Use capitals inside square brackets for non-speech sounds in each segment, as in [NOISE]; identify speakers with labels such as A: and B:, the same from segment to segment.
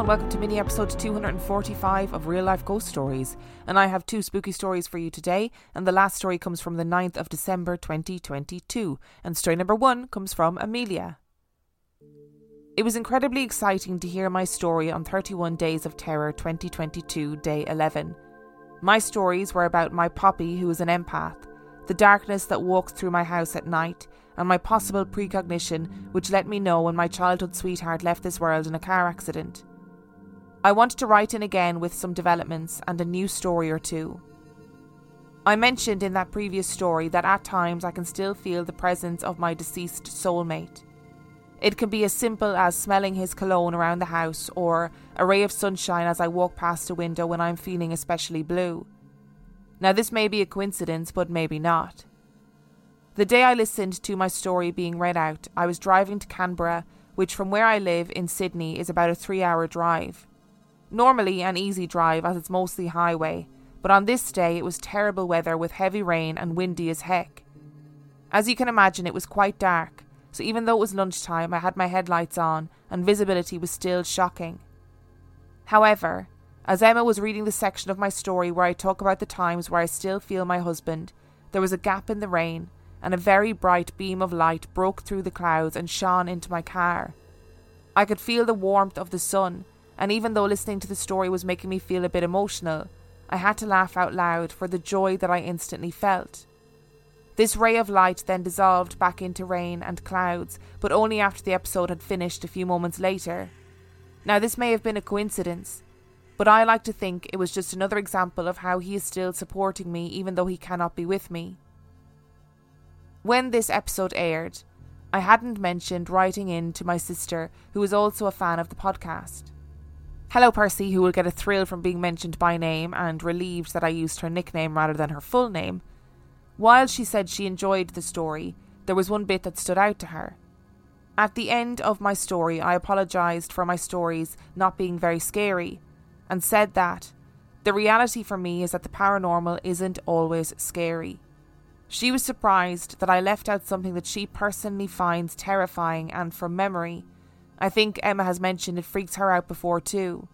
A: And welcome to mini episode 245 of Real Life Ghost Stories. And I have two spooky stories for you today. And the last story comes from the 9th of December 2022. And story number one comes from Amelia. It was incredibly exciting to hear my story on 31 Days of Terror 2022, day 11. My stories were about my Poppy, who is an empath, the darkness that walks through my house at night, and my possible precognition, which let me know when my childhood sweetheart left this world in a car accident. I wanted to write in again with some developments and a new story or two. I mentioned in that previous story that at times I can still feel the presence of my deceased soulmate. It can be as simple as smelling his cologne around the house or a ray of sunshine as I walk past a window when I'm feeling especially blue. Now, this may be a coincidence, but maybe not. The day I listened to my story being read out, I was driving to Canberra, which from where I live in Sydney is about a three hour drive. Normally an easy drive as it's mostly highway, but on this day it was terrible weather with heavy rain and windy as heck. As you can imagine, it was quite dark, so even though it was lunchtime, I had my headlights on and visibility was still shocking. However, as Emma was reading the section of my story where I talk about the times where I still feel my husband, there was a gap in the rain and a very bright beam of light broke through the clouds and shone into my car. I could feel the warmth of the sun, and even though listening to the story was making me feel a bit emotional, I had to laugh out loud for the joy that I instantly felt. This ray of light then dissolved back into rain and clouds, but only after the episode had finished a few moments later. Now, this may have been a coincidence, but I like to think it was just another example of how he is still supporting me even though he cannot be with me. When this episode aired, I hadn't mentioned writing in to my sister, who is also a fan of the podcast. Hello, Percy, who will get a thrill from being mentioned by name and relieved that I used her nickname rather than her full name. While she said she enjoyed the story, there was one bit that stood out to her. At the end of my story, I apologised for my stories not being very scary and said that the reality for me is that the paranormal isn't always scary. She was surprised that I left out something that she personally finds terrifying, and from memory, I think Emma has mentioned it freaks her out before too.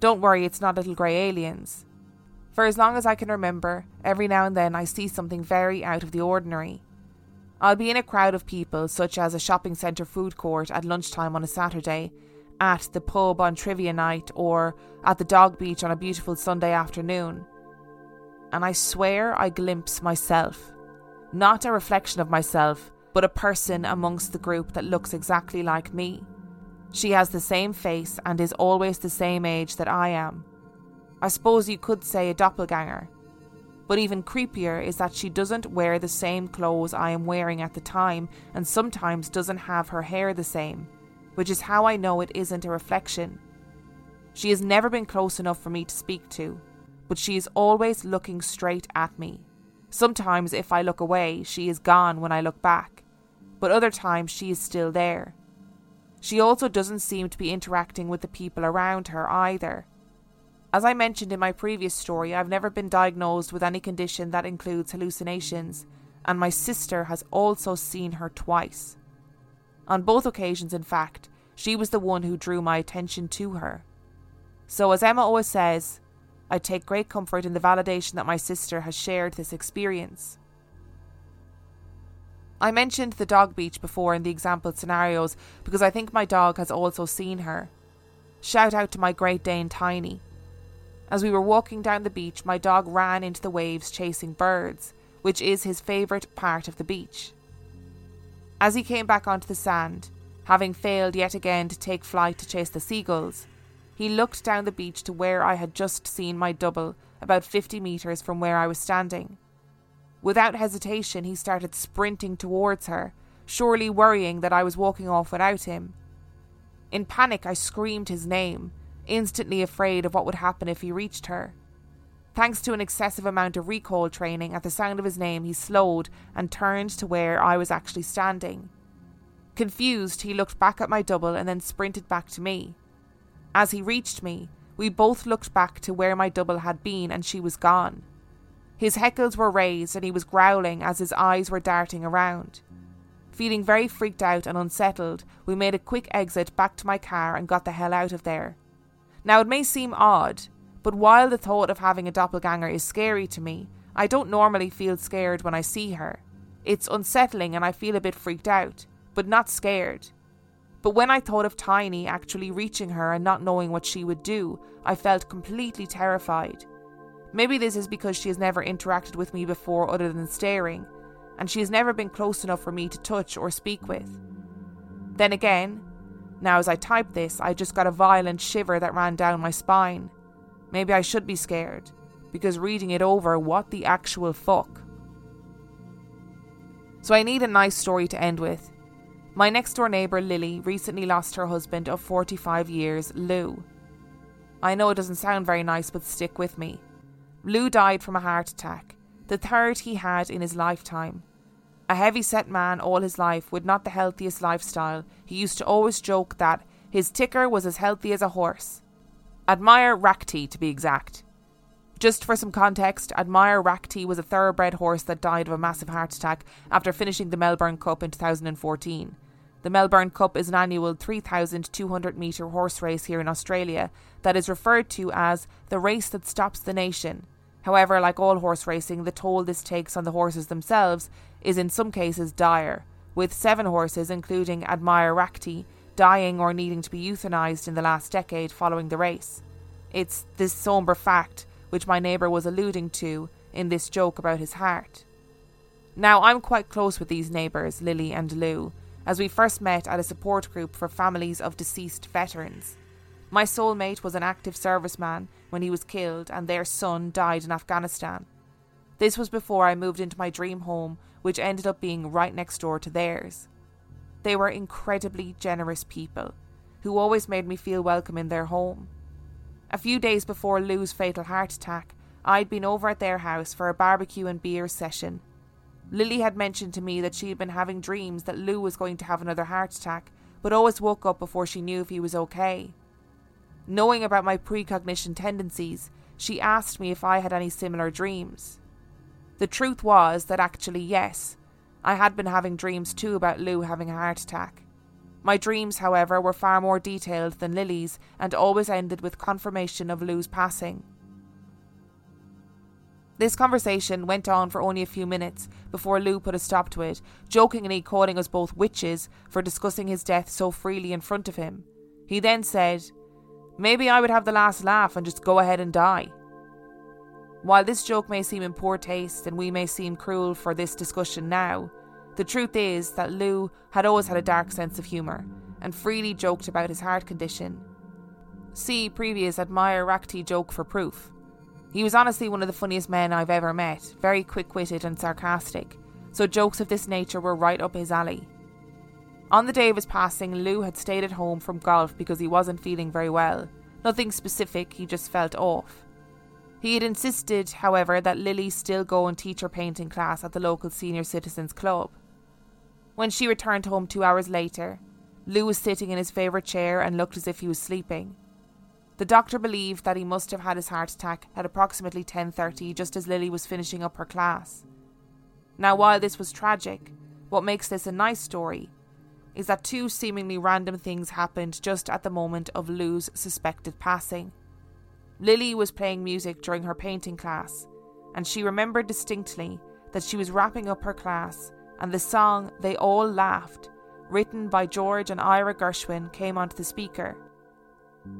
A: Don't worry, it's not little grey aliens. For as long as I can remember, every now and then I see something very out of the ordinary. I'll be in a crowd of people, such as a shopping centre food court at lunchtime on a Saturday, at the pub on trivia night, or at the dog beach on a beautiful Sunday afternoon and I swear I glimpse myself. Not a reflection of myself, but a person amongst the group that looks exactly like me. She has the same face and is always the same age that I am. I suppose you could say a doppelganger. But even creepier is that she doesn't wear the same clothes I am wearing at the time and sometimes doesn't have her hair the same, which is how I know it isn't a reflection. She has never been close enough for me to speak to, but she is always looking straight at me. Sometimes, if I look away, she is gone when I look back, but other times she is still there. She also doesn't seem to be interacting with the people around her either. As I mentioned in my previous story, I've never been diagnosed with any condition that includes hallucinations, and my sister has also seen her twice. On both occasions, in fact, she was the one who drew my attention to her. So, as Emma always says, I take great comfort in the validation that my sister has shared this experience. I mentioned the dog beach before in the example scenarios because I think my dog has also seen her. Shout out to my Great Dane Tiny. As we were walking down the beach, my dog ran into the waves chasing birds, which is his favourite part of the beach. As he came back onto the sand, having failed yet again to take flight to chase the seagulls, he looked down the beach to where I had just seen my double, about 50 metres from where I was standing. Without hesitation, he started sprinting towards her, surely worrying that I was walking off without him. In panic, I screamed his name, instantly afraid of what would happen if he reached her. Thanks to an excessive amount of recall training, at the sound of his name, he slowed and turned to where I was actually standing. Confused, he looked back at my double and then sprinted back to me. As he reached me, we both looked back to where my double had been and she was gone. His heckles were raised and he was growling as his eyes were darting around. Feeling very freaked out and unsettled, we made a quick exit back to my car and got the hell out of there. Now, it may seem odd, but while the thought of having a doppelganger is scary to me, I don't normally feel scared when I see her. It's unsettling and I feel a bit freaked out, but not scared. But when I thought of Tiny actually reaching her and not knowing what she would do, I felt completely terrified. Maybe this is because she has never interacted with me before other than staring, and she has never been close enough for me to touch or speak with. Then again, now as I type this, I just got a violent shiver that ran down my spine. Maybe I should be scared, because reading it over, what the actual fuck? So I need a nice story to end with. My next door neighbour, Lily, recently lost her husband of 45 years, Lou. I know it doesn't sound very nice, but stick with me. Lou died from a heart attack, the third he had in his lifetime. A heavy set man all his life with not the healthiest lifestyle, he used to always joke that his ticker was as healthy as a horse. Admire Rakti, to be exact. Just for some context, Admire Rakti was a thoroughbred horse that died of a massive heart attack after finishing the Melbourne Cup in 2014. The Melbourne Cup is an annual 3,200 metre horse race here in Australia that is referred to as the race that stops the nation. However, like all horse racing, the toll this takes on the horses themselves is in some cases dire, with seven horses, including Admire Rakti, dying or needing to be euthanized in the last decade following the race. It's this sombre fact which my neighbour was alluding to in this joke about his heart. Now, I'm quite close with these neighbours, Lily and Lou, as we first met at a support group for families of deceased veterans. My soulmate was an active serviceman when he was killed, and their son died in Afghanistan. This was before I moved into my dream home, which ended up being right next door to theirs. They were incredibly generous people who always made me feel welcome in their home. A few days before Lou's fatal heart attack, I'd been over at their house for a barbecue and beer session. Lily had mentioned to me that she had been having dreams that Lou was going to have another heart attack, but always woke up before she knew if he was okay. Knowing about my precognition tendencies, she asked me if I had any similar dreams. The truth was that actually, yes, I had been having dreams too about Lou having a heart attack. My dreams, however, were far more detailed than Lily's and always ended with confirmation of Lou's passing. This conversation went on for only a few minutes before Lou put a stop to it, jokingly calling us both witches for discussing his death so freely in front of him. He then said, Maybe I would have the last laugh and just go ahead and die. While this joke may seem in poor taste and we may seem cruel for this discussion now, the truth is that Lou had always had a dark sense of humour and freely joked about his heart condition. See previous Admire Rakti joke for proof. He was honestly one of the funniest men I've ever met, very quick witted and sarcastic, so jokes of this nature were right up his alley. On the day of his passing, Lou had stayed at home from golf because he wasn't feeling very well. Nothing specific, he just felt off. He had insisted, however, that Lily still go and teach her painting class at the local senior citizens club. When she returned home two hours later, Lou was sitting in his favourite chair and looked as if he was sleeping. The doctor believed that he must have had his heart attack at approximately 10:30 just as Lily was finishing up her class. Now while this was tragic, what makes this a nice story is that two seemingly random things happened just at the moment of Lou's suspected passing. Lily was playing music during her painting class, and she remembered distinctly that she was wrapping up her class and the song They All Laughed, written by George and Ira Gershwin, came onto the speaker.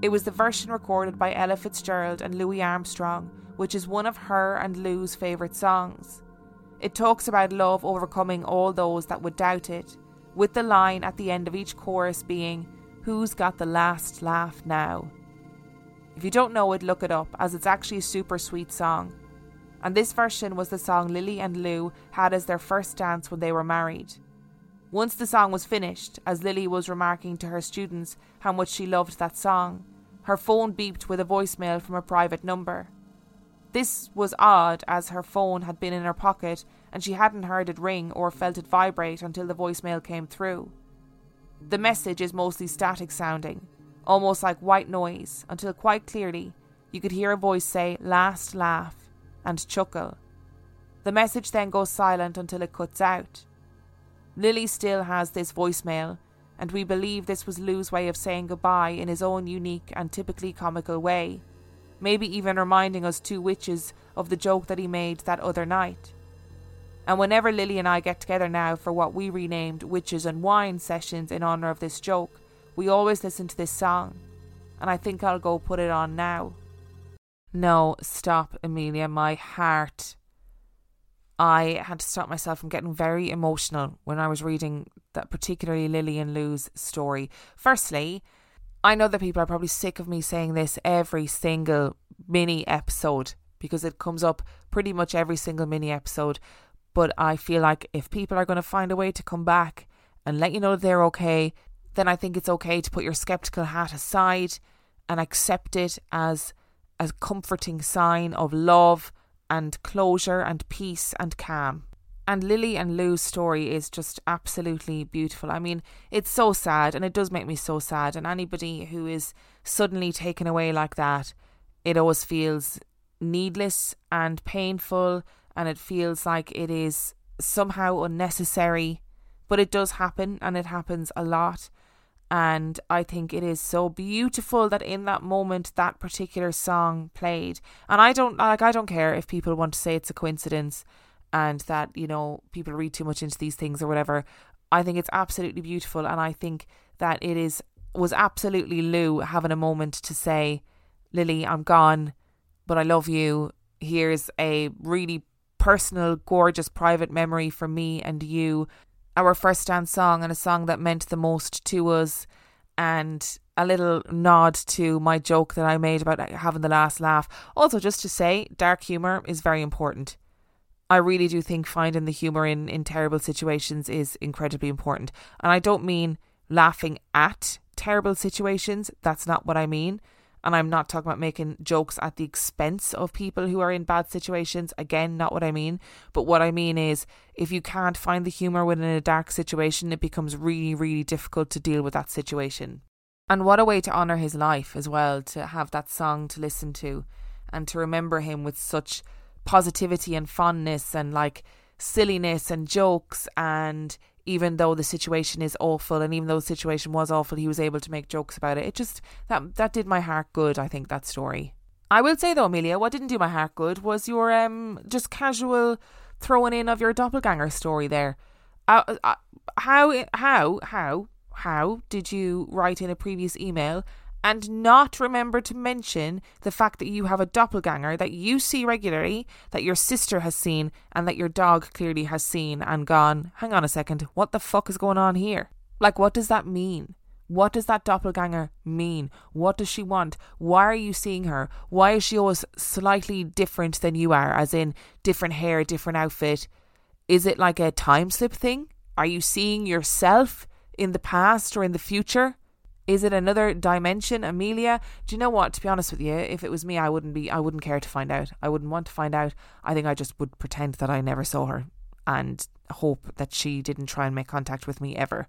A: It was the version recorded by Ella Fitzgerald and Louis Armstrong, which is one of her and Lou's favourite songs. It talks about love overcoming all those that would doubt it, with the line at the end of each chorus being, Who's got the last laugh now? If you don't know it, look it up, as it's actually a super sweet song. And this version was the song Lily and Lou had as their first dance when they were married. Once the song was finished, as Lily was remarking to her students how much she loved that song, her phone beeped with a voicemail from a private number. This was odd, as her phone had been in her pocket and she hadn't heard it ring or felt it vibrate until the voicemail came through. The message is mostly static sounding, almost like white noise, until quite clearly you could hear a voice say, Last laugh, and chuckle. The message then goes silent until it cuts out. Lily still has this voicemail, and we believe this was Lou's way of saying goodbye in his own unique and typically comical way, maybe even reminding us two witches of the joke that he made that other night. And whenever Lily and I get together now for what we renamed Witches and Wine sessions in honour of this joke, we always listen to this song, and I think I'll go put it on now. No, stop, Amelia, my heart. I had to stop myself from getting very emotional when I was reading that particularly Lily and Lou's story. Firstly, I know that people are probably sick of me saying this every single mini episode because it comes up pretty much every single mini episode. But I feel like if people are going to find a way to come back and let you know that they're okay, then I think it's okay to put your skeptical hat aside and accept it as a comforting sign of love and closure and peace and calm. And Lily and Lou's story is just absolutely beautiful. I mean, it's so sad and it does make me so sad. And anybody who is suddenly taken away like that, it always feels needless and painful and it feels like it is somehow unnecessary. But it does happen and it happens a lot. And I think it is so beautiful that in that moment that particular song played. And I don't like I don't care if people want to say it's a coincidence and that, you know, people read too much into these things or whatever. I think it's absolutely beautiful and I think that it is was absolutely Lou having a moment to say, Lily, I'm gone, but I love you. Here's a really personal, gorgeous, private memory for me and you our first dance song and a song that meant the most to us and a little nod to my joke that I made about having the last laugh. Also, just to say, dark humour is very important. I really do think finding the humour in, in terrible situations is incredibly important. And I don't mean laughing at terrible situations, that's not what I mean. And I'm not talking about making jokes at the expense of people who are in bad situations. Again, not what I mean. But what I mean is, if you can't find the humour within a dark situation, it becomes really, really difficult to deal with that situation. And what a way to honour his life as well, to have that song to listen to and to remember him with such positivity and fondness and like silliness and jokes and even though the situation is awful and even though the situation was awful he was able to make jokes about it. It just that that did my heart good i think that story. I will say though amelia what didn't do my heart good was your um just casual throwing in of your doppelganger story there. Uh, uh, how how how how did you write in a previous email and not remember to mention the fact that you have a doppelganger that you see regularly, that your sister has seen, and that your dog clearly has seen and gone, hang on a second, what the fuck is going on here? Like, what does that mean? What does that doppelganger mean? What does she want? Why are you seeing her? Why is she always slightly different than you are, as in different hair, different outfit? Is it like a time slip thing? Are you seeing yourself in the past or in the future? Is it another dimension, Amelia? Do you know what? To be honest with you, if it was me, I wouldn't be. I wouldn't care to find out. I wouldn't want to find out. I think I just would pretend that I never saw her and hope that she didn't try and make contact with me ever.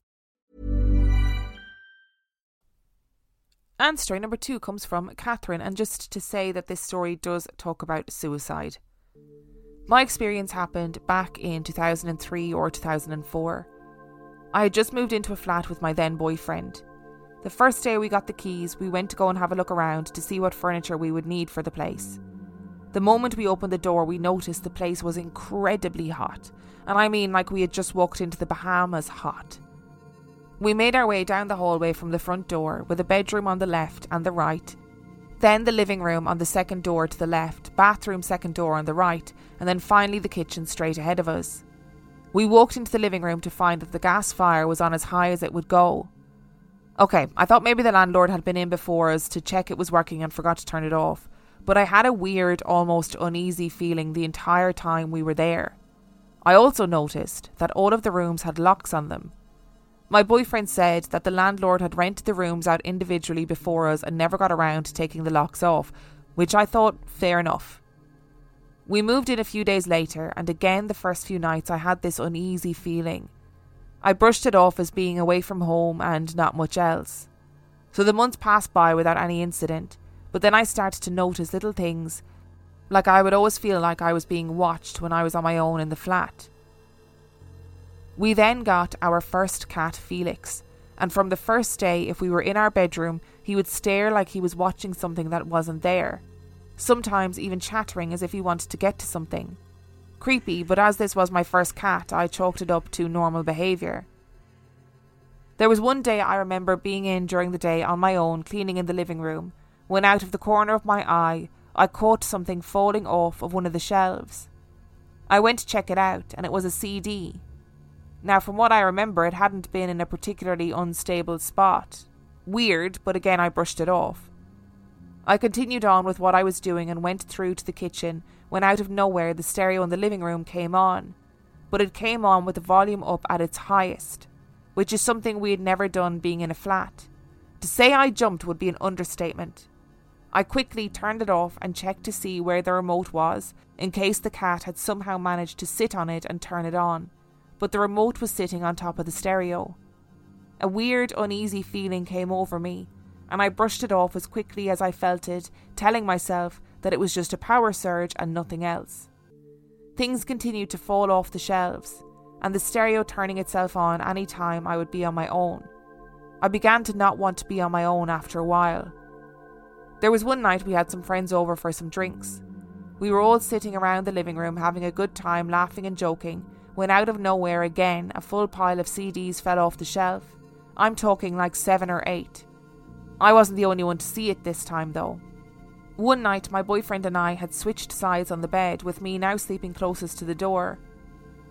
A: And story number two comes from Kathryn, and just to say that this story does talk about suicide. My experience happened back in 2003 or 2004. I had just moved into a flat with my then boyfriend. The first day we got the keys, we went to go and have a look around to see what furniture we would need for the place. The moment we opened the door, we noticed the place was incredibly hot, and I mean like we had just walked into the Bahamas hot. We made our way down the hallway from the front door, with a bedroom on the left and the right, then the living room on the second door to the left, bathroom second door on the right, and then finally the kitchen straight ahead of us. We walked into the living room to find that the gas fire was on as high as it would go. Okay, I thought maybe the landlord had been in before us to check it was working and forgot to turn it off, but I had a weird, almost uneasy feeling the entire time we were there. I also noticed that all of the rooms had locks on them, my boyfriend said that the landlord had rented the rooms out individually before us and never got around to taking the locks off, which I thought fair enough. We moved in a few days later, and again the first few nights I had this uneasy feeling. I brushed it off as being away from home and not much else. So the months passed by without any incident, but then I started to notice little things, like I would always feel like I was being watched when I was on my own in the flat. We then got our first cat, Felix, and from the first day, if we were in our bedroom, he would stare like he was watching something that wasn't there, sometimes even chattering as if he wanted to get to something. Creepy, but as this was my first cat, I chalked it up to normal behaviour. There was one day I remember being in during the day on my own, cleaning in the living room, when out of the corner of my eye, I caught something falling off of one of the shelves. I went to check it out, and it was a CD, now, from what I remember, it hadn't been in a particularly unstable spot. Weird, but again I brushed it off. I continued on with what I was doing and went through to the kitchen when out of nowhere the stereo in the living room came on. But it came on with the volume up at its highest, which is something we had never done being in a flat. To say I jumped would be an understatement. I quickly turned it off and checked to see where the remote was, in case the cat had somehow managed to sit on it and turn it on but the remote was sitting on top of the stereo. A weird, uneasy feeling came over me, and I brushed it off as quickly as I felt it, telling myself that it was just a power surge and nothing else. Things continued to fall off the shelves, and the stereo turning itself on any time I would be on my own. I began to not want to be on my own after a while. There was one night we had some friends over for some drinks. We were all sitting around the living room having a good time laughing and joking when out of nowhere again a full pile of CDs fell off the shelf. I'm talking like seven or eight. I wasn't the only one to see it this time, though. One night, my boyfriend and I had switched sides on the bed, with me now sleeping closest to the door.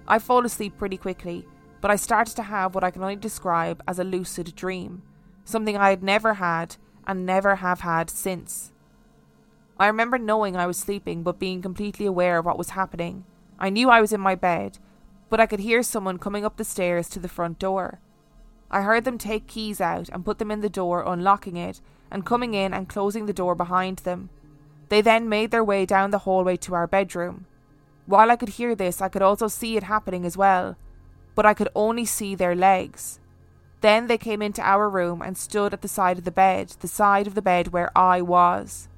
A: I fall asleep pretty quickly, but I started to have what I can only describe as a lucid dream, something I had never had and never have had since. I remember knowing I was sleeping but being completely aware of what was happening. I knew I was in my bed, but I could hear someone coming up the stairs to the front door. I heard them take keys out and put them in the door, unlocking it, and coming in and closing the door behind them. They then made their way down the hallway to our bedroom. While I could hear this, I could also see it happening as well, but I could only see their legs. Then they came into our room and stood at the side of the bed, the side of the bed where I was.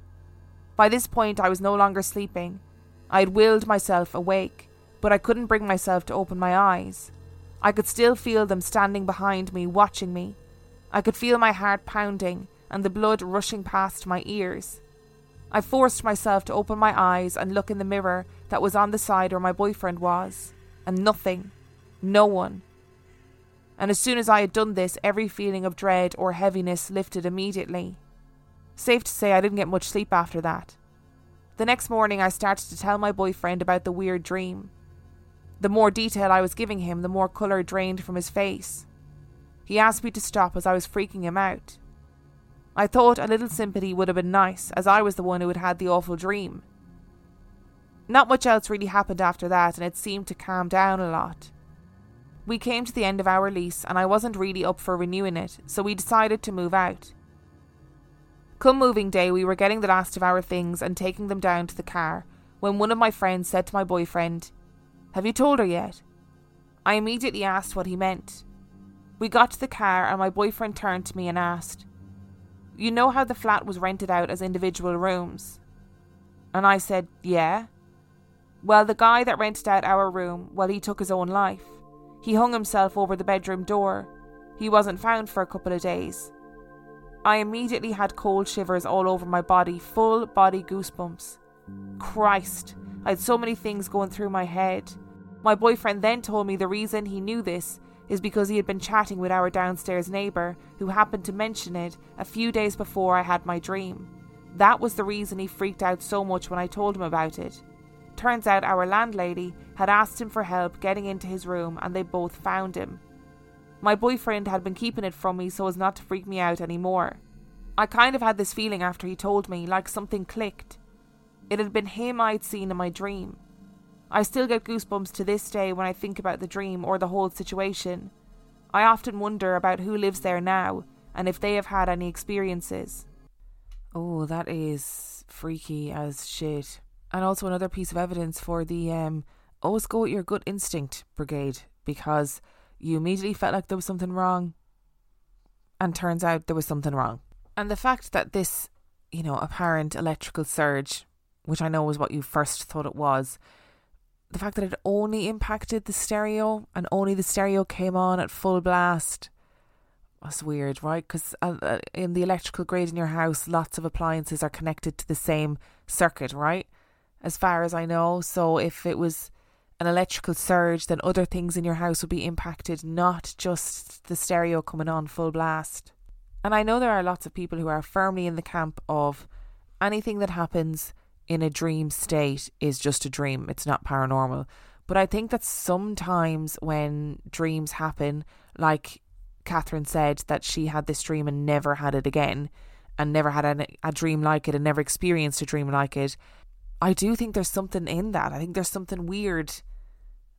A: By this point, I was no longer sleeping. I had willed myself awake but I couldn't bring myself to open my eyes. I could still feel them standing behind me, watching me. I could feel my heart pounding and the blood rushing past my ears. I forced myself to open my eyes and look in the mirror that was on the side where my boyfriend was, and nothing, no one. and as soon as I had done this, every feeling of dread or heaviness lifted immediately. Safe to say, I didn't get much sleep after that. The next morning, I started to tell my boyfriend about the weird dream. The more detail I was giving him, the more colour drained from his face. He asked me to stop as I was freaking him out. I thought a little sympathy would have been nice, as I was the one who had had the awful dream. Not much else really happened after that, and it seemed to calm down a lot. We came to the end of our lease, and I wasn't really up for renewing it, so we decided to move out. Come moving day, we were getting the last of our things and taking them down to the car when one of my friends said to my boyfriend, Have you told her yet? I immediately asked what he meant. We got to the car, and my boyfriend turned to me and asked, You know how the flat was rented out as individual rooms? And I said, Yeah. Well, the guy that rented out our room, well, he took his own life. He hung himself over the bedroom door. He wasn't found for a couple of days. I immediately had cold shivers all over my body, full body goosebumps. Christ, I had so many things going through my head. My boyfriend then told me the reason he knew this is because he had been chatting with our downstairs neighbour, who happened to mention it a few days before I had my dream. That was the reason he freaked out so much when I told him about it. Turns out our landlady had asked him for help getting into his room and they both found him. My boyfriend had been keeping it from me so as not to freak me out anymore. I kind of had this feeling after he told me, like something clicked. It had been him I'd seen in my dream. I still get goosebumps to this day when I think about the dream or the whole situation. I often wonder about who lives there now and if they have had any experiences. Oh, that is freaky as shit and also another piece of evidence for the um, always go with your gut instinct brigade because you immediately felt like there was something wrong and turns out there was something wrong. And the fact that this, you know, apparent electrical surge, which I know was what you first thought it was, the fact that it only impacted the stereo and only the stereo came on at full blast was weird, right? Because uh, uh, in the electrical grid in your house, lots of appliances are connected to the same circuit, right? as far as I know. So if it was an electrical surge, then other things in your house would be impacted, not just the stereo coming on full blast. And I know there are lots of people who are firmly in the camp of anything that happens in a dream state is just a dream, it's not paranormal. But I think that sometimes when dreams happen, like Kathryn said, that she had this dream and never had it again, and never had a, a dream like it, and never experienced a dream like it, I do think there's something in that. I think there's something weird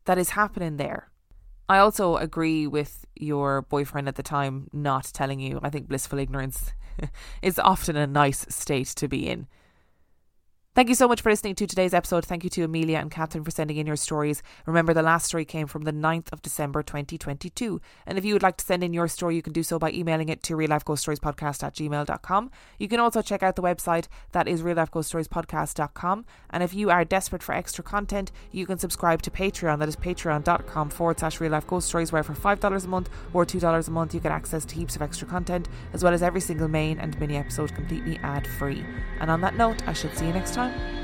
A: that is happening there. I also agree with your boyfriend at the time not telling you. I think blissful ignorance [LAUGHS] is often a nice state to be in. Thank you so much for listening to today's episode. Thank you to Amelia and Kathryn for sending in your stories. Remember, the last story came from the 9th of December 2022. And if you would like to send in your story, you can do so by emailing it to reallifeghoststoriespodcast at gmail.com. You can also check out the website that is reallifeghoststoriespodcast.com. And if you are desperate for extra content, you can subscribe to Patreon. That is patreon.com forward slash real life ghost stories, where for $5 a month or $2 a month, you get access to heaps of extra content, as well as every single main and mini episode completely ad free. And on that note, I should see you next time time.